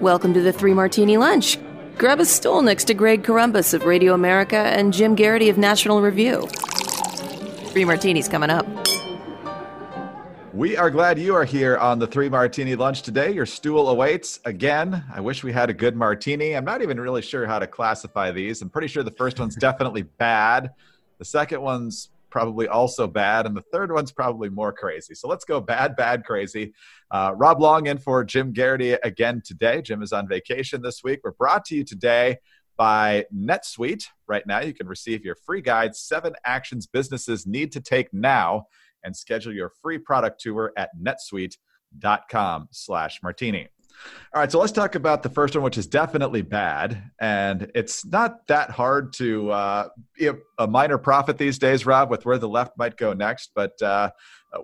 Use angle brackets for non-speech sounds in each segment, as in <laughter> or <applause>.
Welcome to the Three Martini Lunch. Grab a stool next to Greg Corombos of Radio America and Jim Geraghty of National Review. Three Martinis coming up. We are glad you are here on the Three Martini Lunch today. Your stool awaits again. I wish we had a good martini. I'm not even really sure how to classify these. I'm pretty sure the first one's <laughs> definitely bad. The second one's probably also bad, and the third one's probably more crazy. So let's go bad, bad, crazy. Uh, Rob Long in for Jim Geraghty again today. Jim is on vacation this week. We're brought to you today by NetSuite. Right now, you can receive your free guide, Seven Actions Businesses Need to Take Now, and schedule your free product tour at netsuite.com slash martini. All right, so let's talk about the first one, which is definitely bad, and it's not that hard to uh, be a, a, minor prophet these days, Rob, with where the left might go next. But uh,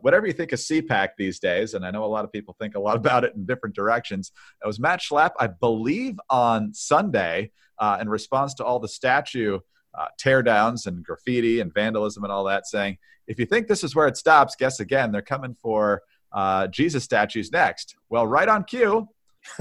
whatever you think of CPAC these days, and I know a lot of people think a lot <laughs> about it in different directions. It was Matt Schlapp, I believe, on Sunday uh, in response to all the statue uh, teardowns and graffiti and vandalism and all that, saying, "If you think this is where it stops, guess again. They're coming for." Uh, Jesus statues next. Well, right on cue,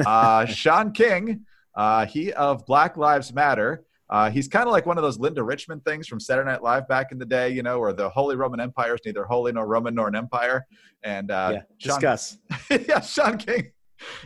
uh, Shaun King, uh, he of Black Lives Matter. Uh, he's kind of like one of those Linda Richman things from Saturday Night Live back in the day, you know, where the Holy Roman Empire is neither holy nor Roman nor an empire. And uh, yeah, Shaun, <laughs> discuss. yeah, Shaun King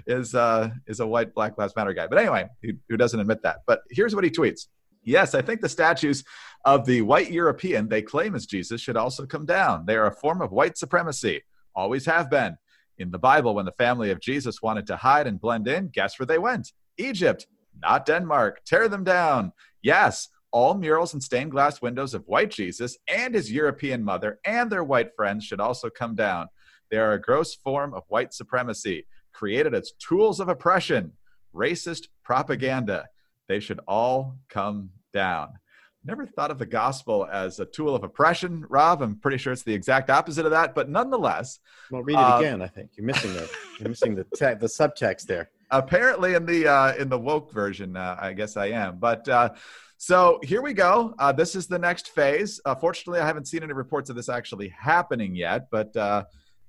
is uh, is a white Black Lives Matter guy. But anyway, who, who doesn't admit that? But here's what he tweets. Yes, I think the statues of the white European they claim as Jesus should also come down. They are a form of white supremacy, always have been. In the Bible, when the family of Jesus wanted to hide and blend in, guess where they went? Egypt, not Denmark. Tear them down. Yes, all murals and stained glass windows of white Jesus and his European mother and their white friends should also come down. They are a gross form of white supremacy, created as tools of oppression, racist propaganda. They should all come down never thought of the gospel as a tool of oppression, Rob. I'm pretty sure it's the exact opposite of that, but nonetheless. Well, read it uh, again. I think you're missing the you're missing the te- the subtext there. Apparently, in the uh, in the woke version, uh, I guess I am. But uh, so here we go. Uh, this is the next phase. Uh, fortunately, I haven't seen any reports of this actually happening yet, but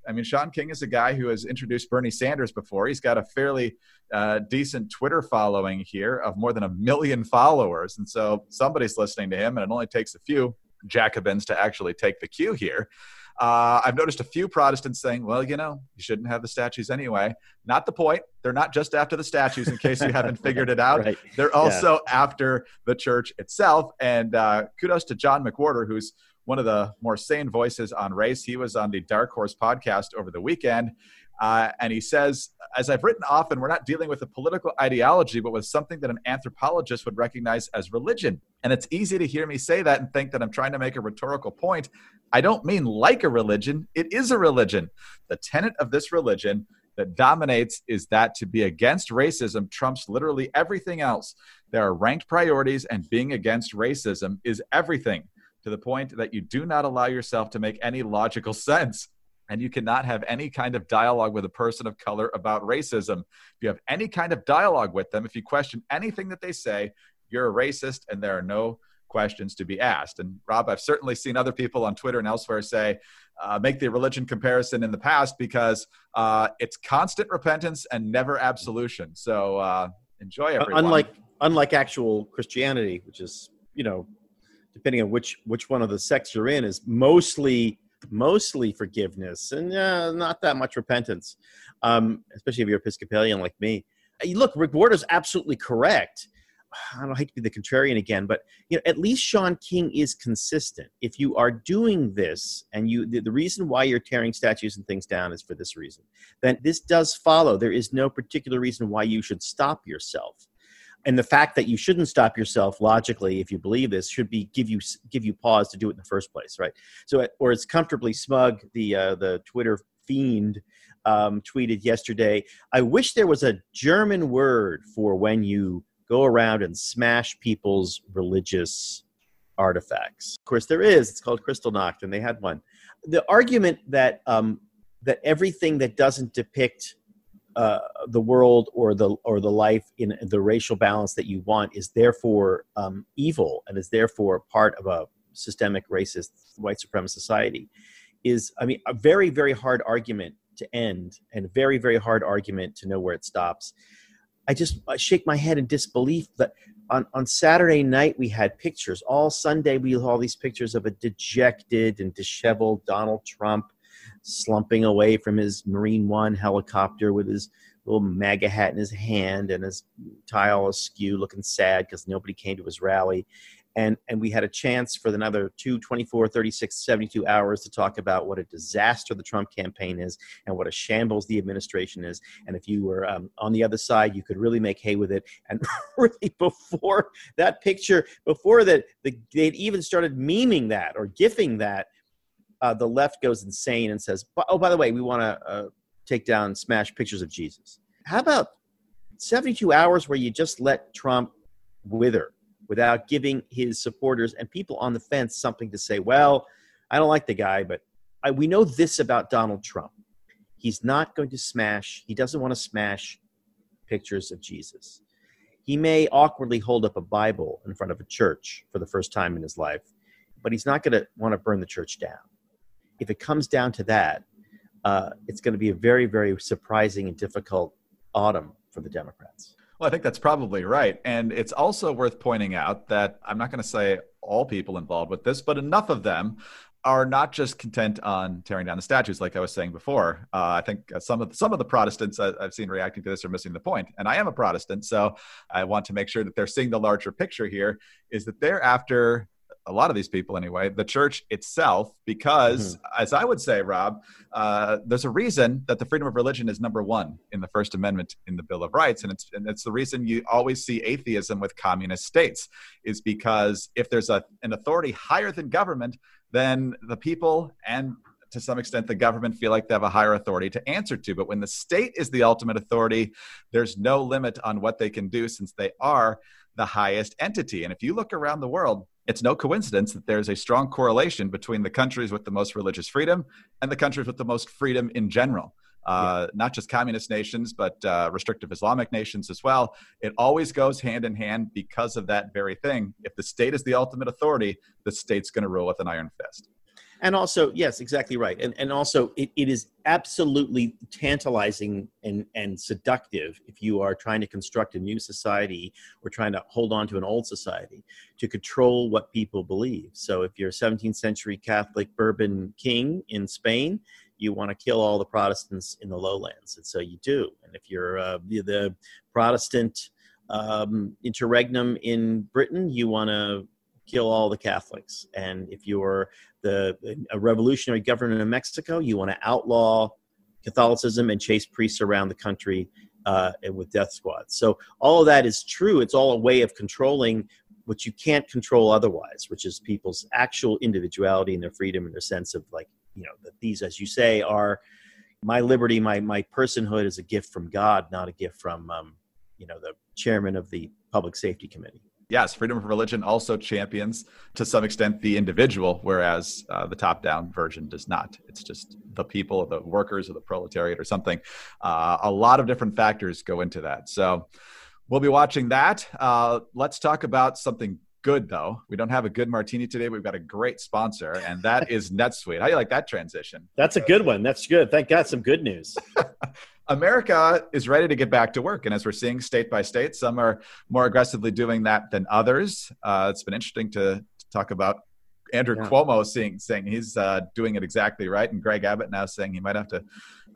I mean, Shaun King is a guy who has introduced Bernie Sanders before. He's got a fairly uh, decent Twitter following here of more than a million followers. And so somebody's listening to him, and it only takes a few Jacobins to actually take the cue here. Uh, I've noticed a few Protestants saying, well, you know, you shouldn't have the statues anyway. Not the point. They're not just after the statues, in case you haven't <laughs> figured it out. right. They're also yeah. after the church itself. And uh, kudos to John McWhorter, who's one of the more sane voices on race. He was on the Dark Horse podcast over the weekend. Uh, and he says, as I've written often, we're not dealing with a political ideology, but with something that an anthropologist would recognize as religion. And it's easy to hear me say that and think that I'm trying to make a rhetorical point. I don't mean like a religion, it is a religion. The tenet of this religion that dominates is that to be against racism trumps literally everything else. There are ranked priorities, and being against racism is everything to the point that you do not allow yourself to make any logical sense. And you cannot have any kind of dialogue with a person of color about racism. If you have any kind of dialogue with them, if you question anything that they say, you're a racist and there are no questions to be asked. And Rob, I've certainly seen other people on Twitter and elsewhere say, uh, make the religion comparison in the past because uh, it's constant repentance and never absolution. So uh, enjoy everyone. Unlike unlike actual Christianity, which is you know depending on which which one of the sects you're in, is mostly mostly forgiveness and uh, not that much repentance, um, especially if you're Episcopalian like me. Look, Rick Ward is absolutely correct. I don't hate to be the contrarian again, but you know, at least Shaun King is consistent. If you are doing this, and you the, the, reason why you're tearing statues and things down is for this reason, then this does follow. There is no particular reason why you should stop yourself and the fact that you shouldn't stop yourself logically if you believe this should be give you give you pause to do it in the first place right so or it's comfortably smug the uh, the twitter fiend um, tweeted yesterday. I wish there was a German word for when you go around and smash people's religious artifacts. Of course, there is. It's called Kristallnacht, and they had one. The argument that um, that everything that doesn't depict uh, the world or the or the life in the racial balance that you want is therefore um, evil and is therefore part of a systemic racist white supremacist society is i mean a very very hard argument to end and very very hard argument to know where it stops. I just I shake my head in disbelief that on, on saturday night we had pictures. All sunday we had all these pictures of a dejected and disheveled donald trump slumping away from his marine one helicopter with his little MAGA hat in his hand and his tie all askew, looking sad because nobody came to his rally. And and we had a chance for another 2 24 36 72 hours to talk about what a disaster the trump campaign is and what a shambles the administration is. And if you were um, on the other side you could really make hay with it. And <laughs> really before that picture before that the, they'd even started memeing that or gifting that uh, the left goes insane and says oh by the way we want to uh, take down smash pictures of jesus how about 72 hours where you just let trump wither without giving his supporters and people on the fence something to say, well, I don't like the guy, but I, we know this about Donald Trump. He's not going to smash, he doesn't want to smash pictures of Jesus. He may awkwardly hold up a Bible in front of a church for the first time in his life, but he's not going to want to burn the church down. If it comes down to that, uh, it's going to be a very, very surprising and difficult autumn for the Democrats. Well, I think that's probably right. And it's also worth pointing out that I'm not going to say all people involved with this, but enough of them are not just content on tearing down the statues, like I was saying before. Uh, I think some of the, some of the Protestants I've seen reacting to this are missing the. And I am a Protestant, so I want to make sure that they're seeing the larger picture. Here is that they're after a lot of these people anyway, the church itself, because mm-hmm. as I would say, Rob, uh, there's a reason that the freedom of religion is number one in the First Amendment in the Bill of Rights, and it's and it's the reason you always see atheism with communist states is because if there's a an authority higher than government, then the people and to some extent the government feel like they have a higher authority to answer to but when the state is the ultimate authority there's no limit on what they can do since they are the highest entity and if you look around the world it's no coincidence that there's a strong correlation between the countries with the most religious freedom and the countries with the most freedom in general. Uh, yeah. Not just communist nations, but uh, restrictive Islamic nations as well. It always goes hand in hand because of that very thing. If the state is the ultimate authority, the state's going to rule with an iron fist and also yes exactly right. And, and also it, it is absolutely tantalizing and, and seductive if you are trying to construct a new society or trying to hold on to an old society to control what people believe. So if you're a 17th century catholic bourbon king in spain you want to kill all the protestants in the lowlands and so you do. And if you're uh, the, the protestant um, interregnum in britain you want to kill all the Catholics. And if you're the a revolutionary government in Mexico, you want to outlaw Catholicism and chase priests around the country uh, with death squads. So all of that is true. It's all a way of controlling what you can't control otherwise, which is people's actual individuality and their freedom and their sense of like, you know, that these, as you say, are my liberty, my my personhood is a gift from God, not a gift from, um, you know, the chairman of the public safety committee yes, freedom of religion also champions to some extent the individual, whereas uh, the top down version does not. It's just the people, the workers, or the proletariat, or something. Uh, a lot of different factors go into that. So we'll be watching that. Uh, let's talk about something good though. We don't have a good martini today. We've got a great sponsor, and that <laughs> is NetSuite. How do you like that transition? That's a good one. That's good. Thank God, some good news. <laughs> America is ready to get back to work. And as we're seeing state by state, some are more aggressively doing that than others. Uh, it's been interesting to, to, talk about Andrew yeah. Cuomo seeing, saying he's uh, doing it exactly right, and Greg Abbott now saying he might have to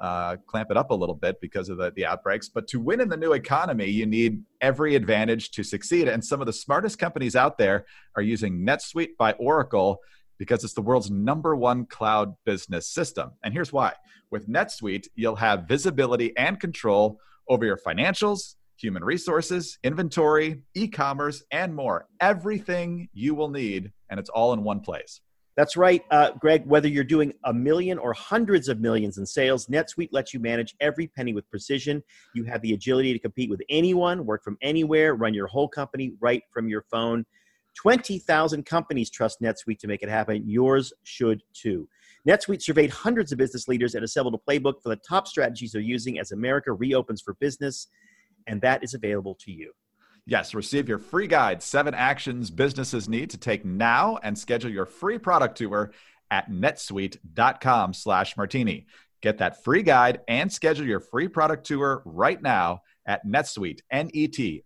uh, clamp it up a little bit because of the, the outbreaks. But to win in the new economy, you need every advantage to succeed. And some of the smartest companies out there are using NetSuite by Oracle because it's the world's number one cloud business system. And here's why with NetSuite, you'll have visibility and control over your financials, human resources, inventory, e commerce, and more. Everything you will need, and it's all in one place. That's right, uh, Greg. Whether you're doing a million or hundreds of millions in sales, NetSuite lets you manage every penny with precision. You have the agility to compete with anyone, work from anywhere, run your whole company right from your phone. 20,000 companies trust NetSuite to make it happen. Yours should too. NetSuite surveyed hundreds of business leaders and assembled a playbook for the top strategies they're using as America reopens for business, and that is available to you. Yes, receive your free guide, Seven Actions Businesses Need to Take Now, and schedule your free product tour at netsuite.com slash martini. Get that free guide and schedule your free product tour right now at netsuite, N-E-T-S-U-I-T-E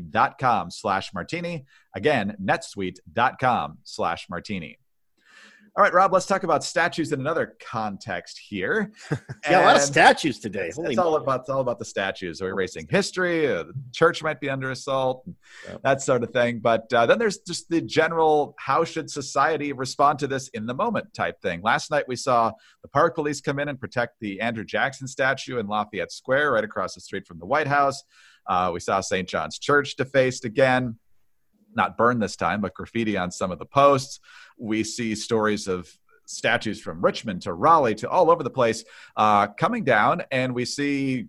dot com slash martini. Again, netsuite.com slash martini. All right, Rob, let's talk about statues in another context here. <laughs> yeah, a lot of statues today. It's, it's all about it's all about the statues. We're erasing history. Uh, the church might be under assault, that sort of thing. But uh, then there's just the general how should society respond to this in the moment type thing. Last night we saw the park police come in and protect the Andrew Jackson statue in Lafayette Square, right across the street from the White House. Uh, we saw St. John's Church defaced again not burned this time, but graffiti on some of the posts. We see stories of statues from Richmond to Raleigh to all over the place uh, coming down, and we see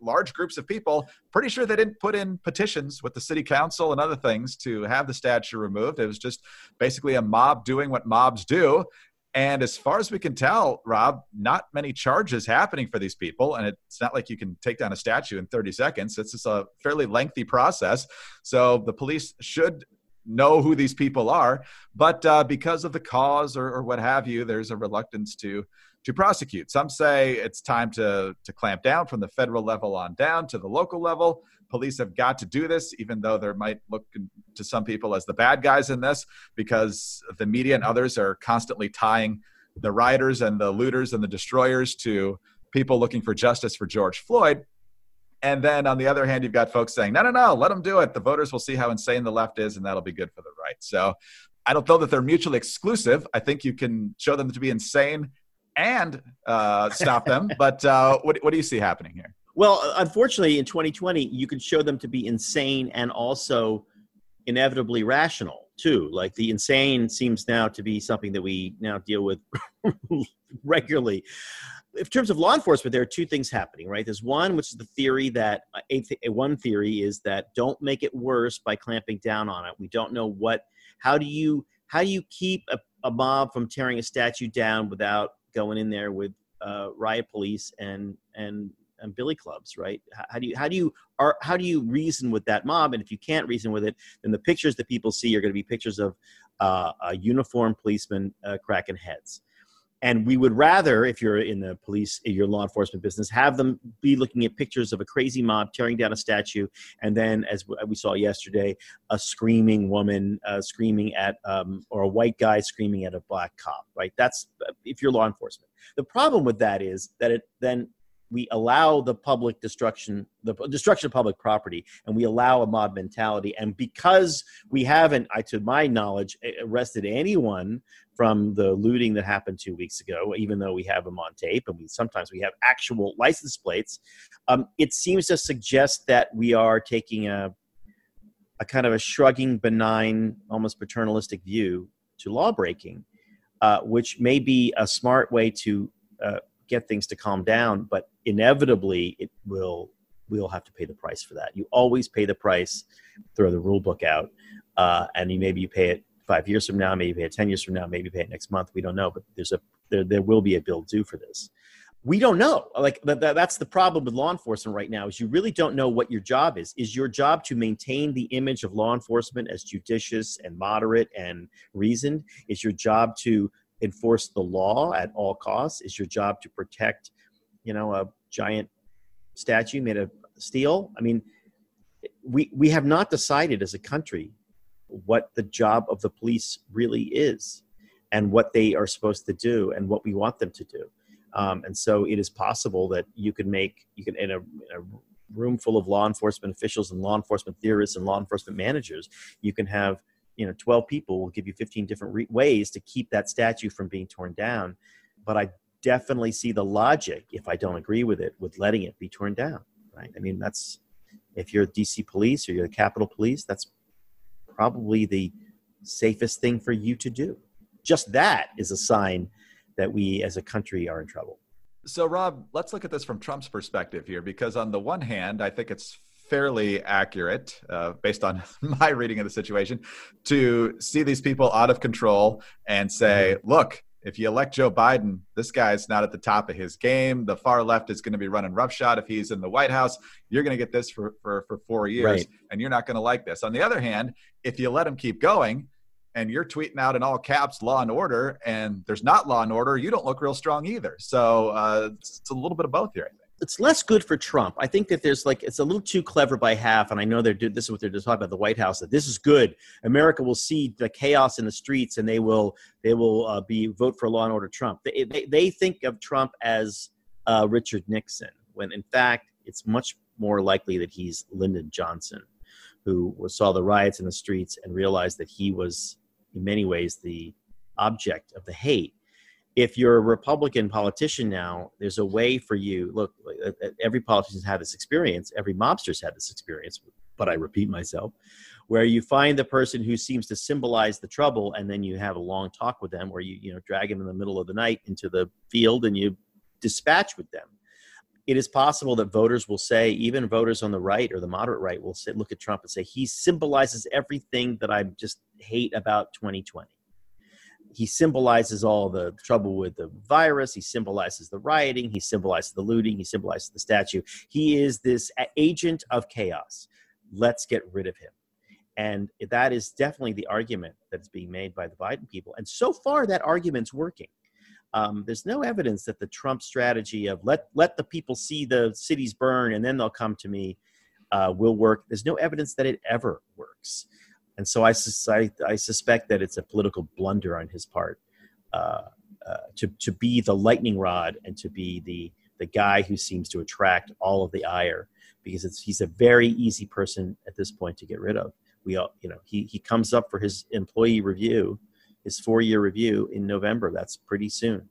large groups of people. Pretty sure they didn't put in petitions with the city council and other things to have the statue removed. It was just basically a mob doing what mobs do. And as far as we can tell, Rob, not many charges happening for these people. And it's not like you can take down a statue in 30 seconds. It's just a fairly lengthy process. So the police should know who these people are. But uh, because of the cause or, or what have you, there's a reluctance to to prosecute. Some say it's time to to clamp down from the federal level on down to the local level. Police have got to do this, even though there might look to some people as the bad guys in this, because the media and others are constantly tying the rioters and the looters and the destroyers to people looking for justice for George Floyd. And then on the other hand, you've got folks saying, no, no, no, let them do it. The voters will see how insane the left is, and that'll be good for the right. So I don't know that they're mutually exclusive. I think you can show them to be insane and uh, stop them. <laughs> but uh, what, what do you see happening here? Well, unfortunately, in 2020, you can show them to be insane and also inevitably rational too. Like the insane seems now to be something that we now deal with <laughs> regularly. In terms of law enforcement, there are two things happening, right? There's one, which is the theory that uh, a th- one theory is that don't make it worse by clamping down on it. We don't know what. How do you how do you keep a, a mob from tearing a statue down without going in there with uh, riot police and and and billy clubs, right? How, do you how do you are how do you reason with that mob? And if you can't reason with it, then the pictures that people see are going to be pictures of uh, a uniformed policeman uh, cracking heads. And we would rather, if you're in the police, your law enforcement business, have them be looking at pictures of a crazy mob tearing down a statue, and then, as we saw yesterday, a screaming woman uh, screaming at, um, or a white guy screaming at a black cop. Right? That's if you're law enforcement. The problem with that is that it then we allow the public destruction the destruction of public property and we allow a mob mentality. And because we haven't I, to my knowledge arrested anyone from the looting that happened two weeks ago even though we have them on tape and we sometimes we have actual license plates um, it seems to suggest that we are taking a a kind of a shrugging benign almost paternalistic view to law breaking uh, which may be a smart way to uh, get things to calm down, but inevitably it will we'll have to pay the price for that. You always pay the price, throw the rule book out, uh, and you, maybe you pay it five years from now, maybe pay it ten years from now, maybe pay it next month. We don't know, but there's a there there will be a bill due for this. We don't know. Like that, that's the problem with law enforcement right now is you really don't know what your job is. Is your job to maintain the image of law enforcement as judicious and moderate and reasoned? Is your job to enforce the law at all costs? Is your job to protect, you know, a giant statue made of steel? I mean, we we have not decided as a country what the job of the police really is and what they are supposed to do and what we want them to do. Um, and so it is possible that you could make you can in a, in a room full of law enforcement officials and law enforcement theorists and law enforcement managers, you can have you know 12 people will give you 15 different re- ways to keep that statue from being torn down. But i definitely see the logic if i don't agree with it with letting it be torn down right? I mean that's if you're dc police or you're the capitol police that's probably the safest thing for you to do. Just that is a sign that we as a country are in trouble. So, Rob, let's look at this from Trump's perspective here, because on the one hand, I think it's fairly accurate, uh, based on <laughs> my reading of the situation, to see these people out of control and say, mm-hmm. look, if you elect Joe Biden, this guy's not at the top of his game. The far left is going to be running roughshod if he's in the White House. You're going to get this for, for, for four years, right. and you're not going to like this. On the other hand, if you let him keep going, and you're tweeting out in all caps law and order and there's not law and order you don't look real strong either so uh, it's, a little bit of both here it's less good for Trump. I think that there's like it's a little too clever by half, and I know they're this is what they're talking about the White House that this is good. America will see the chaos in the streets, and they will they will uh, be vote for law and order Trump. They they, they think of Trump as uh, Richard Nixon, when in fact it's much more likely that he's Lyndon Johnson, who saw the riots in the streets and realized that he was in many ways the object of the hate if you're a Republican politician now, there's a way for you. Look, uh, uh, every politician's had this experience. Every mobster's had this experience. But I repeat myself, where you find the person who seems to symbolize the trouble, and then you have a long talk with them, where you you know drag them in the middle of the night into the field and you dispatch with them. It is possible that voters will say, even voters on the right or the moderate right will say, look at Trump and say he symbolizes everything that I just hate about 2020 he symbolizes all the trouble with the virus. He symbolizes the rioting. He symbolizes the looting. He symbolizes the statue. He is this agent of chaos. Let's get rid of him. And that is definitely the argument that's being made by the Biden people. And so far, that argument's working. Um, there's no evidence that the Trump strategy of let let the people see the cities burn and then they'll come to me uh, will work. There's no evidence that it ever works. And so I, I, I suspect that it's a political blunder on his part uh, uh, to, to be the lightning rod and to be the, the guy who seems to attract all of the ire because he's a very easy person at this point to get rid of. We all, you know, he, he comes up for his employee review, his four year review in November. That's pretty soon.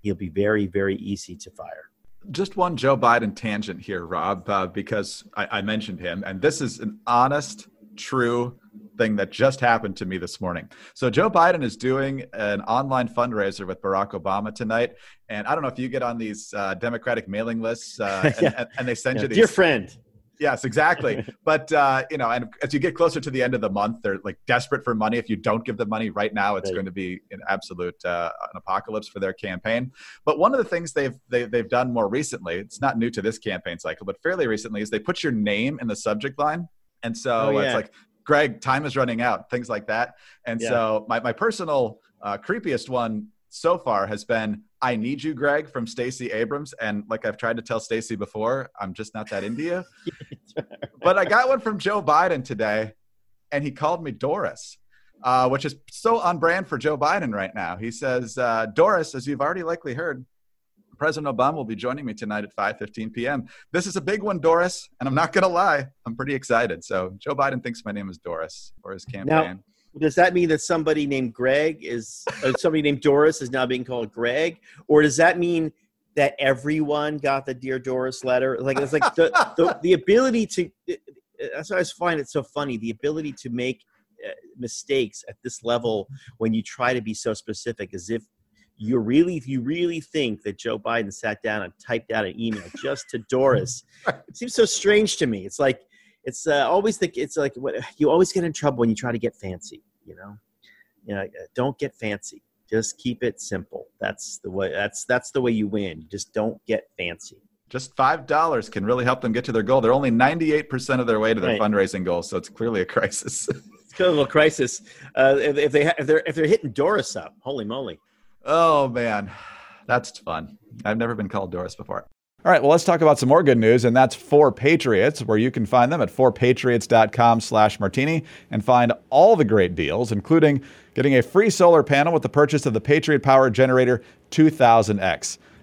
He'll be very, very easy to fire just one Joe Biden tangent here, Rob, uh, because I, I, mentioned him, and this is an honest, true thing that just happened to me this morning. So Joe Biden is doing an online fundraiser with Barack Obama tonight, and I don't know if you get on these uh, Democratic mailing lists, uh, <laughs> and, yeah. and, they send yeah. you these. Dear friend. Yes, exactly. <laughs> but uh, you know, and as you get closer to the end of the month, they're like desperate for money. If you don't give them money right now, it's right. going to be an absolute uh, an apocalypse for their campaign. But one of the things they've they, have they have done more recently, it's not new to this campaign cycle, but fairly recently, is they put your name in the subject line. And so oh, yeah. it's like Greg, time is running out, things like that. And yeah. so my, my personal uh, creepiest one so far has been I need you, Greg, from Stacey Abrams. And like I've tried to tell Stacey before, I'm just not that into you. <laughs> but I got one from Joe Biden today, and he called me Doris. Uh, which is so on brand for Joe Biden right now. He says, uh, Doris, as you've already likely heard, President Obama will be joining me tonight at 5:15 p.m. This is a big one, Doris, and I'm not going to lie, I'm pretty excited. So Joe Biden thinks my name is Doris for his campaign. Now, does that mean that somebody named Greg is somebody named Doris is now being called Greg, or does that mean that everyone got the Dear Doris letter? Like it's like the the, the ability to. That's why I find it so funny. The ability to make uh, mistakes at this level when you try to be so specific as if you really you really think that Joe Biden sat down and typed out an email just to Doris? <laughs> it seems so strange to me. It's like it's uh, always the it's like what, you always get in trouble when you try to get fancy. You know, you know, don't get fancy. Just keep it simple. That's the way. That's that's the way you win. Just don't get fancy. Just five dollars can really help them get to their goal. They're only ninety-eight percent of their way to their right. fundraising goal, so it's clearly a crisis. it's kind of a little crisis. Uh, if, if, they if they're if they're hitting Doris up, holy moly! Oh man, that's fun. I've never been called Doris before. All right, well, let's talk about some more good news, and that's 4Patriots, where you can find them at 4patriots.com slash martini and find all the great deals, including getting a free solar panel with the purchase of the Patriot Power Generator 2000X.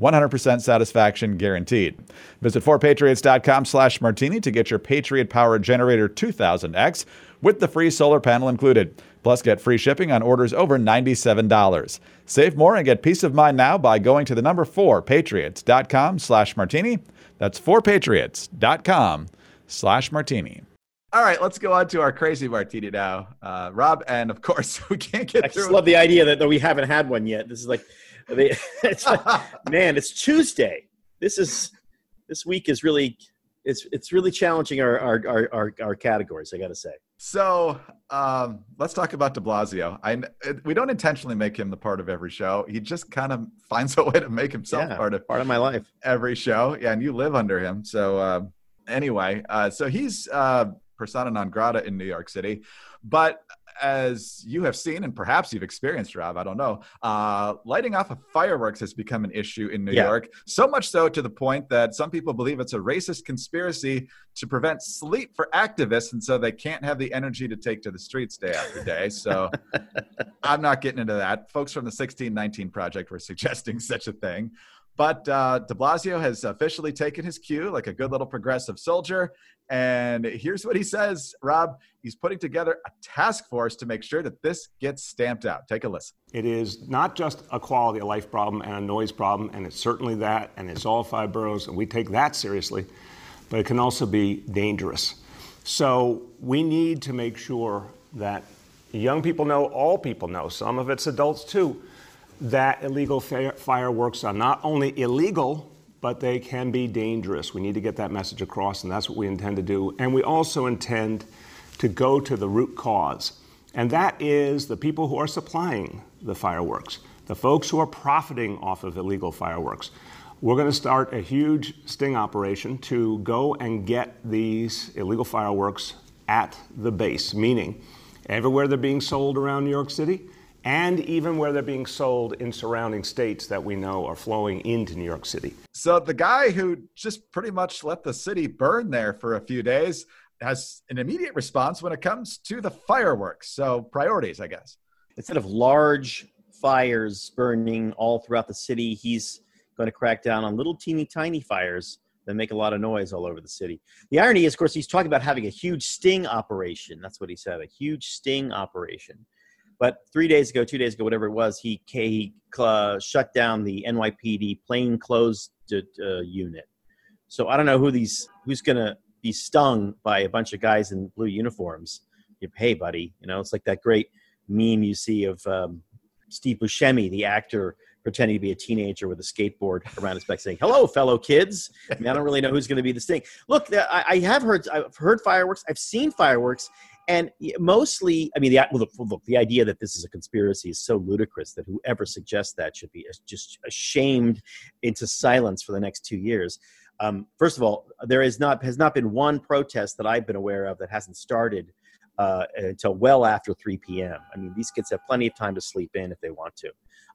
100% satisfaction guaranteed. Visit 4patriots.com slash martini to get your Patriot Power Generator 2000X with the free solar panel included. Plus, get free shipping on orders over $97. Save more and get peace of mind now by going to the number 4patriots.com slash martini. That's 4patriots.com slash martini. All right, let's go on to our crazy martini now. Uh, Rob, and of course, <laughs> we can't get I through just love the idea that, that we haven't had one yet. This is like, <laughs> it's like, man, it's Tuesday. This is this week is really it's it's really challenging our our our, our, our categories. I got to say. So um, let's talk about De Blasio. I we don't intentionally make him the part of every show. He just kind of <laughs> finds a way to make himself Yeah, part of part of my life. every show. Yeah, and you live under him. So uh, anyway, uh, so he's uh, persona non grata in New York City, but as you have seen and perhaps you've experienced, Rob, I don't know, uh, lighting off of fireworks has become an issue in New Yeah. York. So much so to the point that some people believe it's a racist conspiracy to prevent sleep for activists, and so they can't have the energy to take to the streets day after day. So <laughs> I'm not getting into that. Folks from the 1619 Project were suggesting <laughs> such a thing. But uh, de Blasio has officially taken his cue like a good little progressive soldier. And here's what he says Rob, he's putting together a task force to make sure that this gets stamped out. Take a listen. It is not just a quality of life problem and a noise problem, and it's certainly that, and it's all five boroughs, and we take that seriously, but it can also be dangerous. So we need to make sure that young people know, all people know, some of it's adults too, that illegal fireworks are not only illegal, but they can be dangerous. We need to get that message across, and that's what we intend to do. And we also intend to go to the root cause, and that is the people who are supplying the fireworks, the folks who are profiting off of illegal fireworks. We're going to start a huge sting operation to go and get these illegal fireworks at the base, meaning everywhere they're being sold around New York City, and even where they're being sold in surrounding states that we know are flowing into New York City. So the guy who just pretty much let the city burn there for a few days has an immediate response when it comes to the fireworks. So priorities, I guess. Instead of large fires burning all throughout the city, he's going to crack down on little teeny tiny fires that make a lot of noise all over the city. The irony is, of course, he's talking about having a huge sting operation. That's what he said, a huge sting operation. But three days ago, two days ago, whatever it was, he, he shut down the NYPD plainclothes uh, unit. So I don't know who these who's going to be stung by a bunch of guys in blue uniforms. Hey, buddy, you know it's like that great meme you see of um, Steve Buscemi, the actor, pretending to be a teenager with a skateboard around his back, saying, "Hello, fellow kids." I mean, I don't really know who's going to be the sting. Look, I, I have heard, I've heard fireworks, I've seen fireworks, and mostly, I mean, the well, look, look, the idea that this is a conspiracy is so ludicrous that whoever suggests that should be just ashamed into silence for the next two years. Um, first of all, there is not has not been one protest that I've been aware of that hasn't started uh, until well after 3 p.m. I mean, these kids have plenty of time to sleep in if they want to.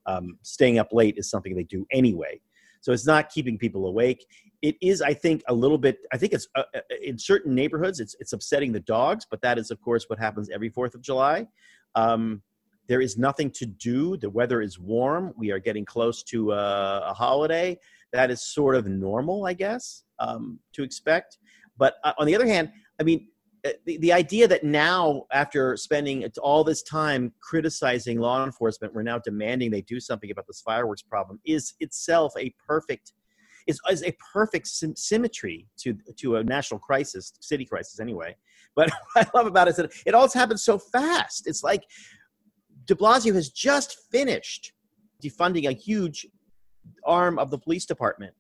Um, staying up late is something they do anyway. So it's not keeping people awake. It is, I think, a little bit. I think it's uh, in certain neighborhoods, it's it's upsetting the dogs, but that is, of course, what happens every Fourth of July. Um, there is nothing to do. The weather is warm. We are getting close to uh, a holiday. That is sort of normal, I guess, um, to expect. But uh, on the other hand, I mean, uh, Uh, the, the idea that now, after spending all this time criticizing law enforcement, we're now demanding they do something about this fireworks problem is itself a perfect is, is a perfect sim- symmetry to to a national crisis, city crisis anyway. But <laughs> what I love about it is that it all happened so fast. It's like De Blasio has just finished defunding a huge arm of the police department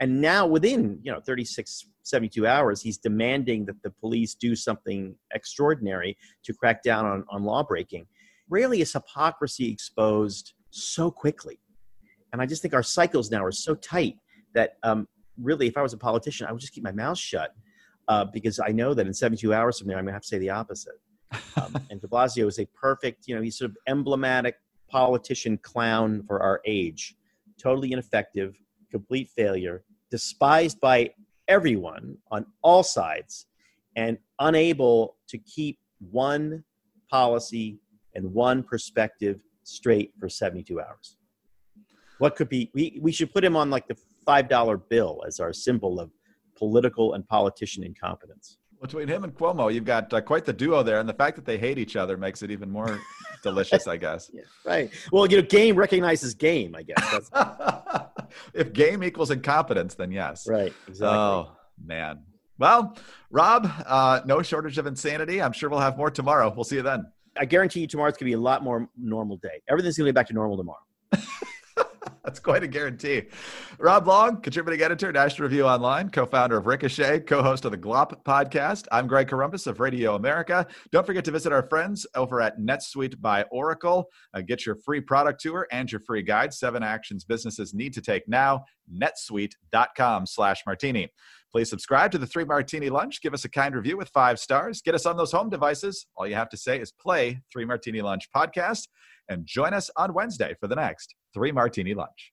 and now within you know 36 72 hours he's demanding that the police do something extraordinary to crack down on, on law breaking. Rarely is hypocrisy exposed so quickly. And i just think our cycles now are so tight that um, really if i was a politician i would just keep my mouth shut uh, because i know that in 72 hours from now i'm going to have to say the opposite. Um, <laughs> and De Blasio is a perfect, you know, he's sort of emblematic politician clown for our age. Totally ineffective, complete failure, despised by everyone on all sides, and unable to keep one policy and one perspective straight for 72 hours. What could be, we, we should put him on like the $5 bill as our symbol of political and politician incompetence. Between him and Cuomo, you've got uh, quite the duo there, and the fact that they hate each other makes it even more <laughs> delicious, I guess. Yeah, right. Well, you know, game recognizes game. I guess. <laughs> if game equals incompetence, then yes. Right. Exactly. Oh man. Well, Rob, uh, no shortage of insanity. I'm sure we'll have more tomorrow. We'll see you then. I guarantee you tomorrow's gonna be a lot more normal day. Everything's gonna be back to normal tomorrow. <laughs> That's quite a guarantee. Rob Long, contributing editor, National Review Online, co founder of Ricochet, co host of the GLOP podcast. I'm Greg Corombos of Radio America. Don't forget to visit our friends over at NetSuite by Oracle. Uh, get your free product tour and your free guide, Seven Actions Businesses Need to Take Now, netsuite.com slash martini. Please subscribe to the Three Martini Lunch. Give us a kind review with five stars. Get us on those home devices. All you have to say is play Three Martini Lunch podcast and join us on Wednesday for the next Three Martini Lunch.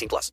18 plus.